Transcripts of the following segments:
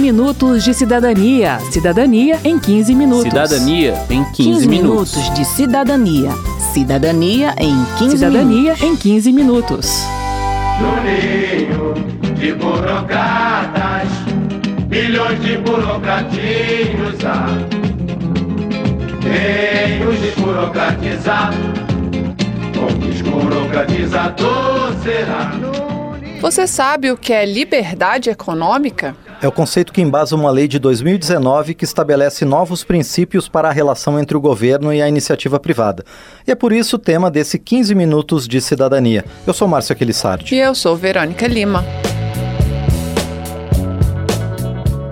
minutos de cidadania. Cidadania em 15 minutos. Cidadania em 15, 15 minutos. minutos de cidadania. Cidadania em 15 Cidadania minutos. em 15 minutos. Juninho de burocratas, milhões de burocratinhos há. Os desburocratizar, com desburocratizador será. Você sabe o que é liberdade econômica? É o conceito que embasa uma lei de 2019 que estabelece novos princípios para a relação entre o governo e a iniciativa privada. E é por isso o tema desse 15 minutos de cidadania. Eu sou Márcio Aquilissardi. E eu sou Verônica Lima.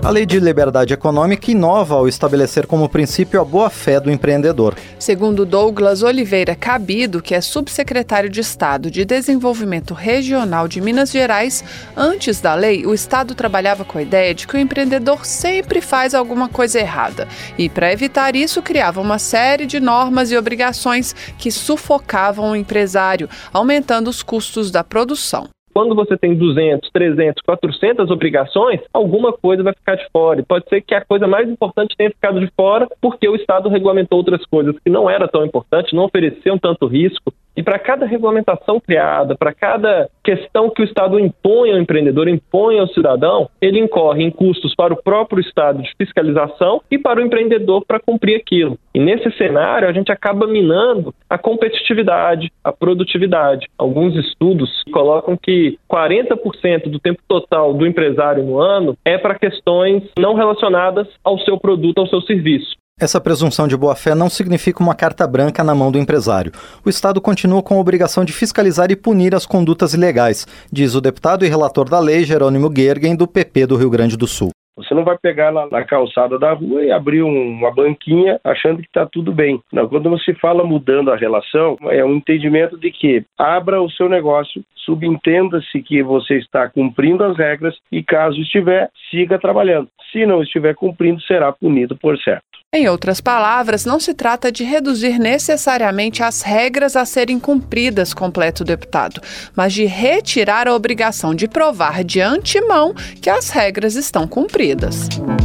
A lei de liberdade econômica inova ao estabelecer como princípio a boa-fé do empreendedor. Segundo Douglas Oliveira Cabido, que é subsecretário de Estado de Desenvolvimento Regional de Minas Gerais, antes da lei, o Estado trabalhava com a ideia de que o empreendedor sempre faz alguma coisa errada. E, para evitar isso, criava uma série de normas e obrigações que sufocavam o empresário, aumentando os custos da produção. Quando você tem 200, 300, 400 obrigações, alguma coisa vai ficar de fora. E pode ser que a coisa mais importante tenha ficado de fora porque o Estado regulamentou outras coisas que não era tão importante, não ofereciam tanto risco. E para cada regulamentação criada, para cada questão que o Estado impõe ao empreendedor, impõe ao cidadão, ele incorre em custos para o próprio Estado de fiscalização e para o empreendedor para cumprir aquilo. E nesse cenário, a gente acaba minando a competitividade, a produtividade. Alguns estudos colocam que 40% do tempo total do empresário no ano é para questões não relacionadas ao seu produto, ao seu serviço. Essa presunção de boa-fé não significa uma carta branca na mão do empresário. O Estado continua com a obrigação de fiscalizar e punir as condutas ilegais, diz o deputado e relator da lei, Jerônimo Gergen, do PP do Rio Grande do Sul. Você não vai pegar lá na calçada da rua e abrir um- uma banquinha achando que está tudo bem. Não, quando você fala mudando a relação, é um entendimento de que abra o seu negócio, subentenda-se que você está cumprindo as regras e, caso estiver, siga trabalhando. Se não estiver cumprindo, será punido por certo. Em outras palavras, não se trata de reduzir necessariamente as regras a serem cumpridas, completa o deputado, mas de retirar a obrigação de provar de antemão que as regras estão cumpridas. Arvoredas.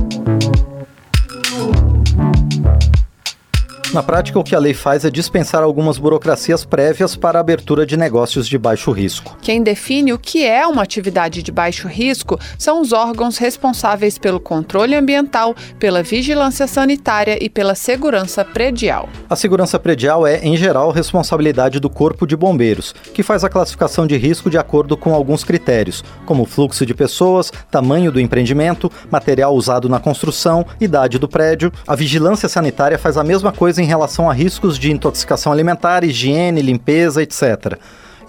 Na prática, o que a lei faz é dispensar algumas burocracias prévias para a abertura de negócios de baixo risco. Quem define o que é uma atividade de baixo risco são os órgãos responsáveis pelo controle ambiental, pela vigilância sanitária e pela segurança predial. A segurança predial é, em geral, responsabilidade do Corpo de Bombeiros, que faz a classificação de risco de acordo com alguns critérios, como fluxo de pessoas, tamanho do empreendimento, material usado na construção, idade do prédio. A vigilância sanitária faz a mesma coisa em relação a riscos de intoxicação alimentar, higiene, limpeza, etc.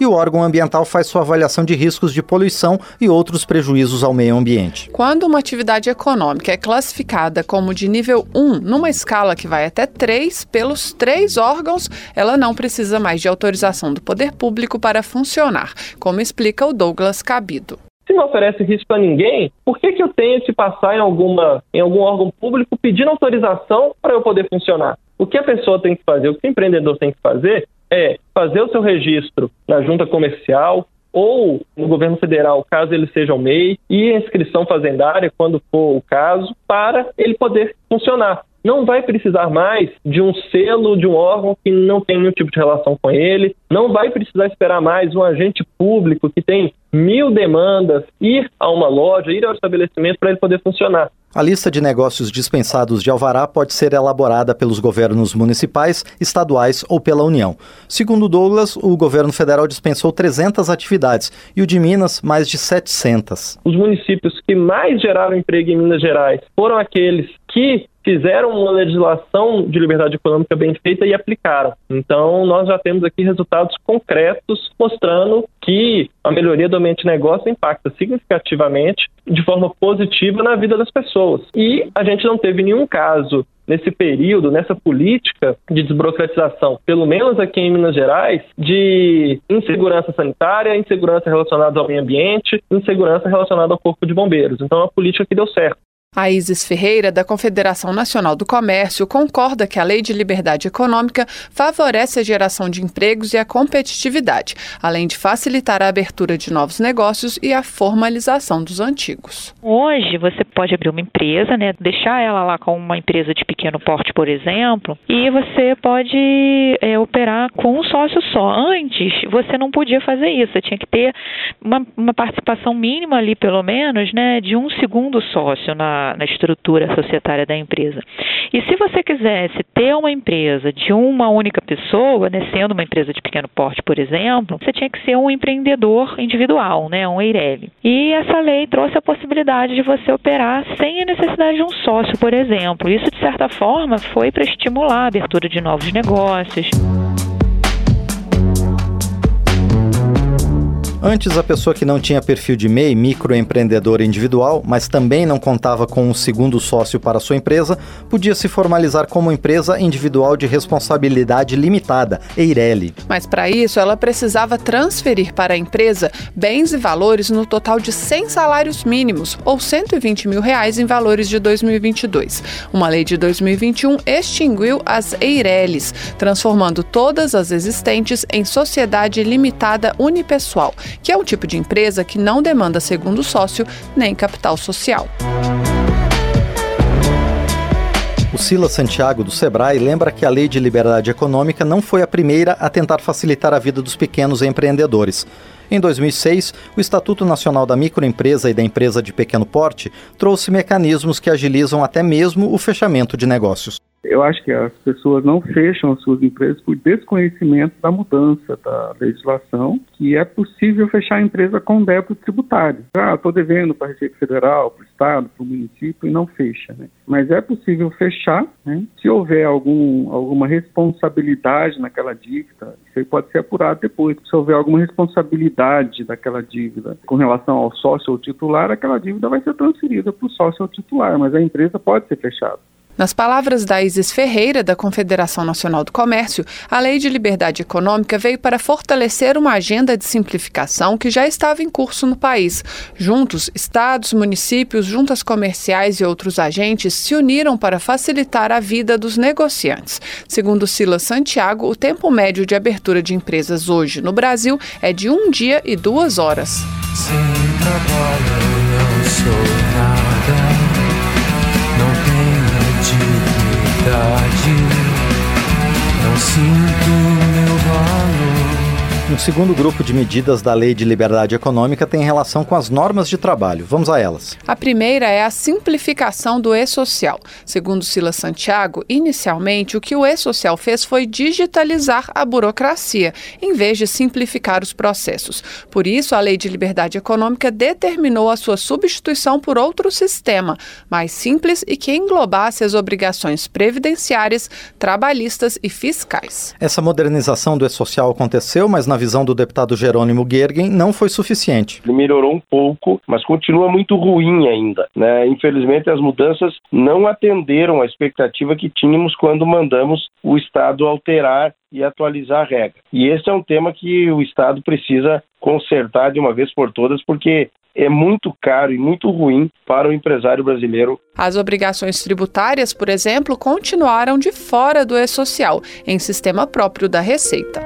E o órgão ambiental faz sua avaliação de riscos de poluição e outros prejuízos ao meio ambiente. Quando uma atividade econômica é classificada como de nível 1, numa escala que vai até 3, pelos três órgãos, ela não precisa mais de autorização do poder público para funcionar, como explica o Douglas Cabido. Se não oferece risco a ninguém, por que, que eu tenho que passar em, alguma, em algum órgão público pedindo autorização para eu poder funcionar? O que a pessoa tem que fazer, o que o empreendedor tem que fazer é fazer o seu registro na junta comercial ou no governo federal, caso ele seja o MEI, e a inscrição fazendária, quando for o caso, para ele poder funcionar. Não vai precisar mais de um selo de um órgão que não tem nenhum tipo de relação com ele, não vai precisar esperar mais um agente público que tem mil demandas ir a uma loja, ir ao estabelecimento para ele poder funcionar. A lista de negócios dispensados de alvará pode ser elaborada pelos governos municipais, estaduais ou pela União. Segundo Douglas, o governo federal dispensou 300 atividades e o de Minas, mais de 700. Os municípios que mais geraram emprego em Minas Gerais foram aqueles que fizeram uma legislação de liberdade econômica bem feita e aplicaram. Então, nós já temos aqui resultados concretos mostrando que a melhoria do ambiente de negócio impacta significativamente, de forma positiva, na vida das pessoas. E a gente não teve nenhum caso nesse período, nessa política de desburocratização, pelo menos aqui em Minas Gerais, de insegurança sanitária, insegurança relacionada ao meio ambiente, insegurança relacionada ao corpo de bombeiros. Então, é uma política que deu certo. A Isis Ferreira, da Confederação Nacional do Comércio, concorda que a Lei de Liberdade Econômica favorece a geração de empregos e a competitividade, além de facilitar a abertura de novos negócios e a formalização dos antigos. Hoje, você pode abrir uma empresa, né, deixar ela lá com uma empresa de pequeno porte, por exemplo, e você pode é, operar com um sócio só. Antes, você não podia fazer isso, você tinha que ter uma, uma participação mínima ali, pelo menos, né, de um segundo sócio na na, estrutura societária da empresa. E se você quisesse ter uma empresa de uma única pessoa, né, sendo uma empresa de pequeno porte, por exemplo, você tinha que ser um empreendedor individual, né, um EIRELI. E essa lei trouxe a possibilidade de você operar sem a necessidade de um sócio, por exemplo. Isso, de certa forma, foi para estimular a abertura de novos negócios. Antes, a pessoa que não tinha perfil de MEI, microempreendedor individual, mas também não contava com um segundo sócio para sua empresa, podia se formalizar como empresa individual de responsabilidade limitada, EIRELI. Mas para isso, ela precisava transferir para a empresa bens e valores no total de 100 salários mínimos, ou 120 mil reais em valores de 2022. Uma lei de 2021 extinguiu as EIRELIs, transformando todas as existentes em sociedade limitada unipessoal que é um tipo de empresa que não demanda segundo sócio nem capital social. O Silas Santiago do Sebrae lembra que a Lei de Liberdade Econômica não foi a primeira a tentar facilitar a vida dos pequenos empreendedores. Em 2006, o Estatuto Nacional da Microempresa e da Empresa de Pequeno Porte trouxe mecanismos que agilizam até mesmo o fechamento de negócios. Eu acho que as pessoas não fecham as suas empresas por desconhecimento da mudança da legislação, que é possível fechar a empresa com débito tributário. Ah, estou devendo para a Receita Federal, para o Estado, para o município e não fecha. Né? Mas é possível fechar né? se houver algum, alguma responsabilidade naquela dívida. Isso aí pode ser apurado depois. Se houver alguma responsabilidade daquela dívida com relação ao sócio ou titular, aquela dívida vai ser transferida para o sócio ou titular, mas a empresa pode ser fechada. Nas palavras da Isis Ferreira, da Confederação Nacional do Comércio, a Lei de Liberdade Econômica veio para fortalecer uma agenda de simplificação que já estava em curso no país. Juntos, estados, municípios, juntas comerciais e outros agentes se uniram para facilitar a vida dos negociantes. Segundo Silas Santiago, o tempo médio de abertura de empresas hoje no Brasil é de um dia e duas horas. Sem trabalho, segundo grupo de medidas da Lei de Liberdade Econômica tem relação com as normas de trabalho. Vamos a elas. A primeira é a simplificação do e-social. Segundo Silas Santiago, inicialmente o que o e-social fez foi digitalizar a burocracia, em vez de simplificar os processos. Por isso, a Lei de Liberdade Econômica determinou a sua substituição por outro sistema, mais simples e que englobasse as obrigações previdenciárias, trabalhistas e fiscais. Essa modernização do e-social aconteceu, mas na na visão do deputado Jerônimo Gergen, não foi suficiente. Ele melhorou um pouco, mas continua muito ruim ainda. Né? Infelizmente, as mudanças não atenderam a expectativa que tínhamos quando mandamos o Estado alterar e atualizar a regra. E esse é um tema que o Estado precisa consertar de uma vez por todas, porque é muito caro e muito ruim para o empresário brasileiro. As obrigações tributárias, por exemplo, continuaram de fora do E-Social, em sistema próprio da Receita.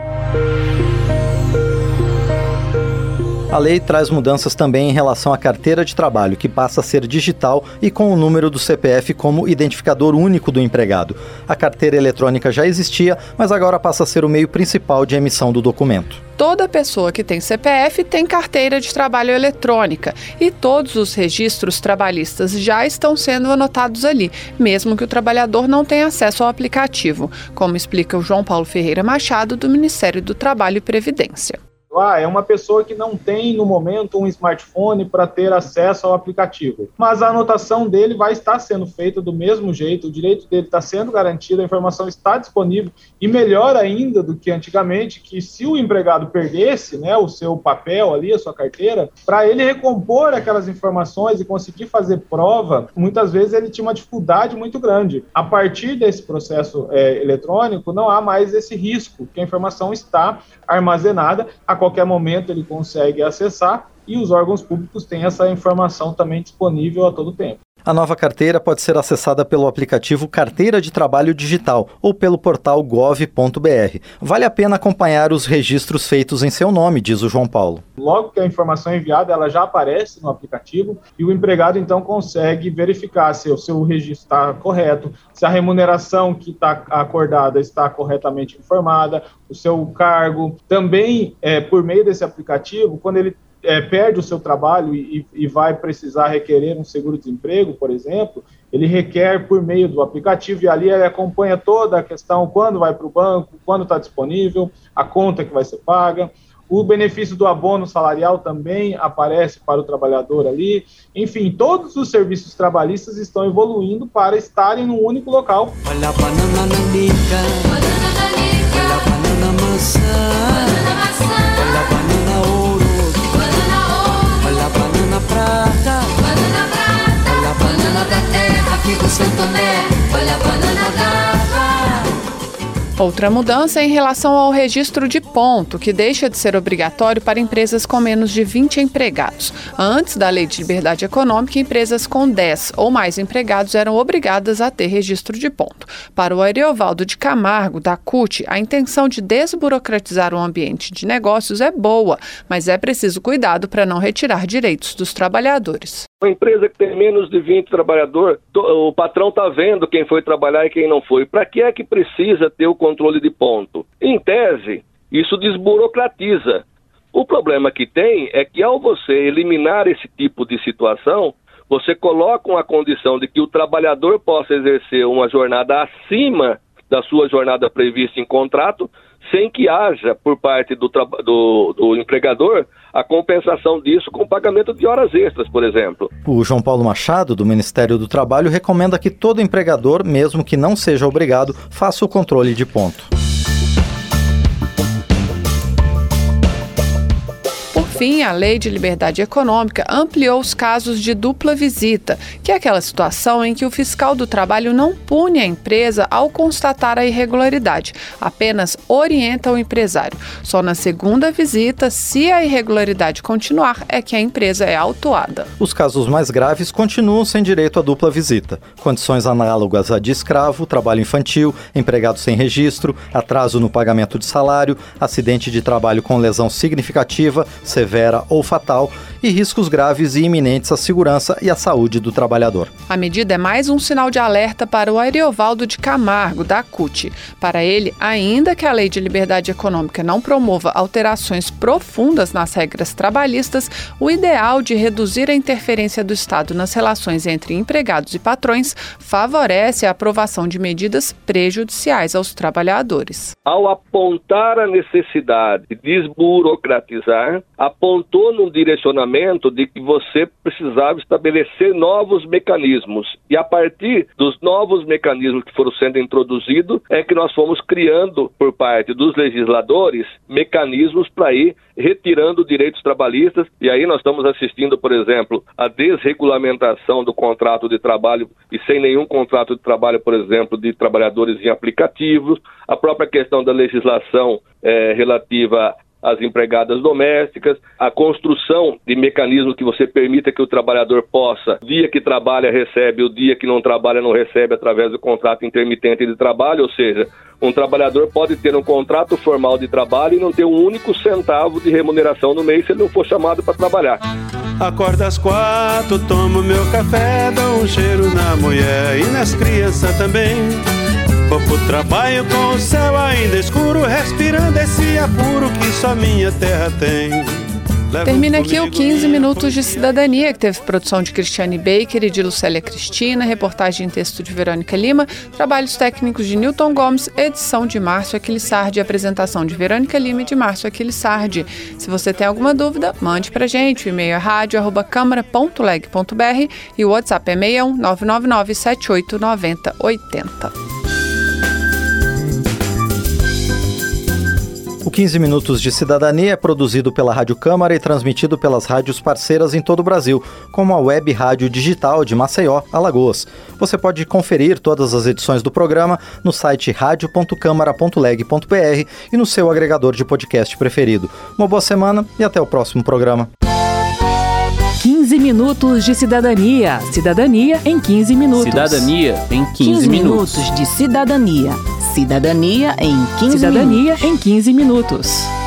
A lei traz mudanças também em relação à carteira de trabalho, que passa a ser digital e com o número do CPF como identificador único do empregado. A carteira eletrônica já existia, mas agora passa a ser o meio principal de emissão do documento. Toda pessoa que tem CPF tem carteira de trabalho eletrônica e todos os registros trabalhistas já estão sendo anotados ali, mesmo que o trabalhador não tenha acesso ao aplicativo, como explica o João Paulo Ferreira Machado, do Ministério do Trabalho e Previdência. Ah, é uma pessoa que não tem no momento um smartphone para ter acesso ao aplicativo. Mas a anotação dele vai estar sendo feita do mesmo jeito, o direito dele está sendo garantido, a informação está disponível e melhor ainda do que antigamente, que se o empregado perdesse, né, o seu papel ali, a sua carteira, para ele recompor aquelas informações e conseguir fazer prova, muitas vezes ele tinha uma dificuldade muito grande. A partir desse processo é, eletrônico, não há mais esse risco, que a informação está armazenada a qualquer momento ele consegue acessar e os órgãos públicos têm essa informação também disponível a todo tempo. A nova carteira pode ser acessada pelo aplicativo Carteira de Trabalho Digital ou pelo portal gov.br. Vale a pena acompanhar os registros feitos em seu nome, diz o João Paulo. Logo que a informação é enviada, ela já aparece no aplicativo e o empregado então consegue verificar se o seu registro está correto, se a remuneração que está acordada está corretamente informada, o seu cargo. Também, é, por meio desse aplicativo, quando ele é, perde o seu trabalho e, e, vai precisar requerer um seguro-desemprego, por exemplo, ele requer por meio do aplicativo e ali ele acompanha toda a questão, quando vai para o banco, quando está disponível, a conta que vai ser paga. O benefício do abono salarial também aparece para o trabalhador ali. Enfim, todos os serviços trabalhistas estão evoluindo para estarem num único local. Olha a banana nanica, banana nanica, olha a banana maçã, banana maçã, olha a banana da Outra mudança é em relação ao registro de ponto, que deixa de ser obrigatório para empresas com menos de 20 empregados. Antes da Lei de Liberdade Econômica, empresas com 10 ou mais empregados eram obrigadas a ter registro de ponto. Para o Ariovaldo de Camargo, da CUT, a intenção de desburocratizar o ambiente de negócios é boa, mas é preciso cuidado para não retirar direitos dos trabalhadores. Uma empresa que tem menos de 20 trabalhadores, o patrão está vendo quem foi trabalhar e quem não foi. Para que é que precisa ter o controle de ponto? Em tese, isso desburocratiza. O problema que tem é que ao você eliminar esse tipo de situação, você coloca uma condição de que o trabalhador possa exercer uma jornada acima da sua jornada prevista em contrato, sem que haja, por parte do, do, do, empregador, a compensação disso com pagamento de horas extras, por exemplo. O João Paulo Machado, do Ministério do Trabalho, recomenda que todo empregador, mesmo que não seja obrigado, faça o controle de ponto. Fim, a Lei de Liberdade Econômica ampliou os casos de dupla visita, que é aquela situação em que o fiscal do trabalho não pune a empresa ao constatar a irregularidade, apenas orienta o empresário. Só na segunda visita, se a irregularidade continuar, é que a empresa é autuada. Os casos mais graves continuam sem direito à dupla visita. Condições análogas a de escravo, trabalho infantil, empregado sem registro, atraso no pagamento de salário, acidente de trabalho com lesão significativa, severo severa ou fatal e riscos graves e iminentes à segurança e à saúde do trabalhador. A medida é mais um sinal de alerta para o Ariovaldo de Camargo, da CUT. Para ele, ainda que a Lei de Liberdade Econômica não promova alterações profundas nas regras trabalhistas, o ideal de reduzir a interferência do Estado nas relações entre empregados e patrões favorece a aprovação de medidas prejudiciais aos trabalhadores. Ao apontar a necessidade de desburocratizar, a apontou num direcionamento de que você precisava estabelecer novos mecanismos. E a partir dos novos mecanismos que foram sendo introduzidos, é que nós fomos criando, por parte dos legisladores, mecanismos para ir retirando direitos trabalhistas. E aí nós estamos assistindo, por exemplo, a desregulamentação do contrato de trabalho e sem nenhum contrato de trabalho, por exemplo, de trabalhadores em aplicativos, a própria questão da legislação é, relativa as empregadas domésticas, a construção de mecanismos que você permita que o trabalhador possa, dia que trabalha recebe, o dia que não trabalha não recebe através do contrato intermitente de trabalho, ou seja, um trabalhador pode ter um contrato formal de trabalho e não ter um único centavo de remuneração no mês se ele não for chamado para trabalhar. Acorda às quatro, tomo meu café, dou um cheiro na mulher e nas crianças também. Vou pro trabalho com o céu ainda escuro, respirando esse apuro que só minha terra tem. Termina aqui o 15 Minutos de Cidadania, que teve produção de Cristiane Baker e de Lucélia Cristina, reportagem em texto de Verônica Lima, trabalhos técnicos de Newton Gomes, edição de Márcio Aquilissardi, apresentação de Verônica Lima e de Márcio Aquilissardi. Se você tem alguma dúvida, mande pra gente. O e-mail é rádio.câmara.leg.br e o WhatsApp é 61 999 78 90 80. O 15 Minutos de Cidadania é produzido pela Rádio Câmara e transmitido pelas rádios parceiras em todo o Brasil, como a Web Rádio Digital de Maceió, Alagoas. Você pode conferir todas as edições do programa no site radio.câmara.leg.br e no seu agregador de podcast preferido. Uma boa semana e até o próximo programa. 15 15 minutos de cidadania. Cidadania em 15 minutos. Cidadania em 15, 15 minutos. minutos de cidadania. Cidadania em 15 Cidadania minutos. em 15 minutos.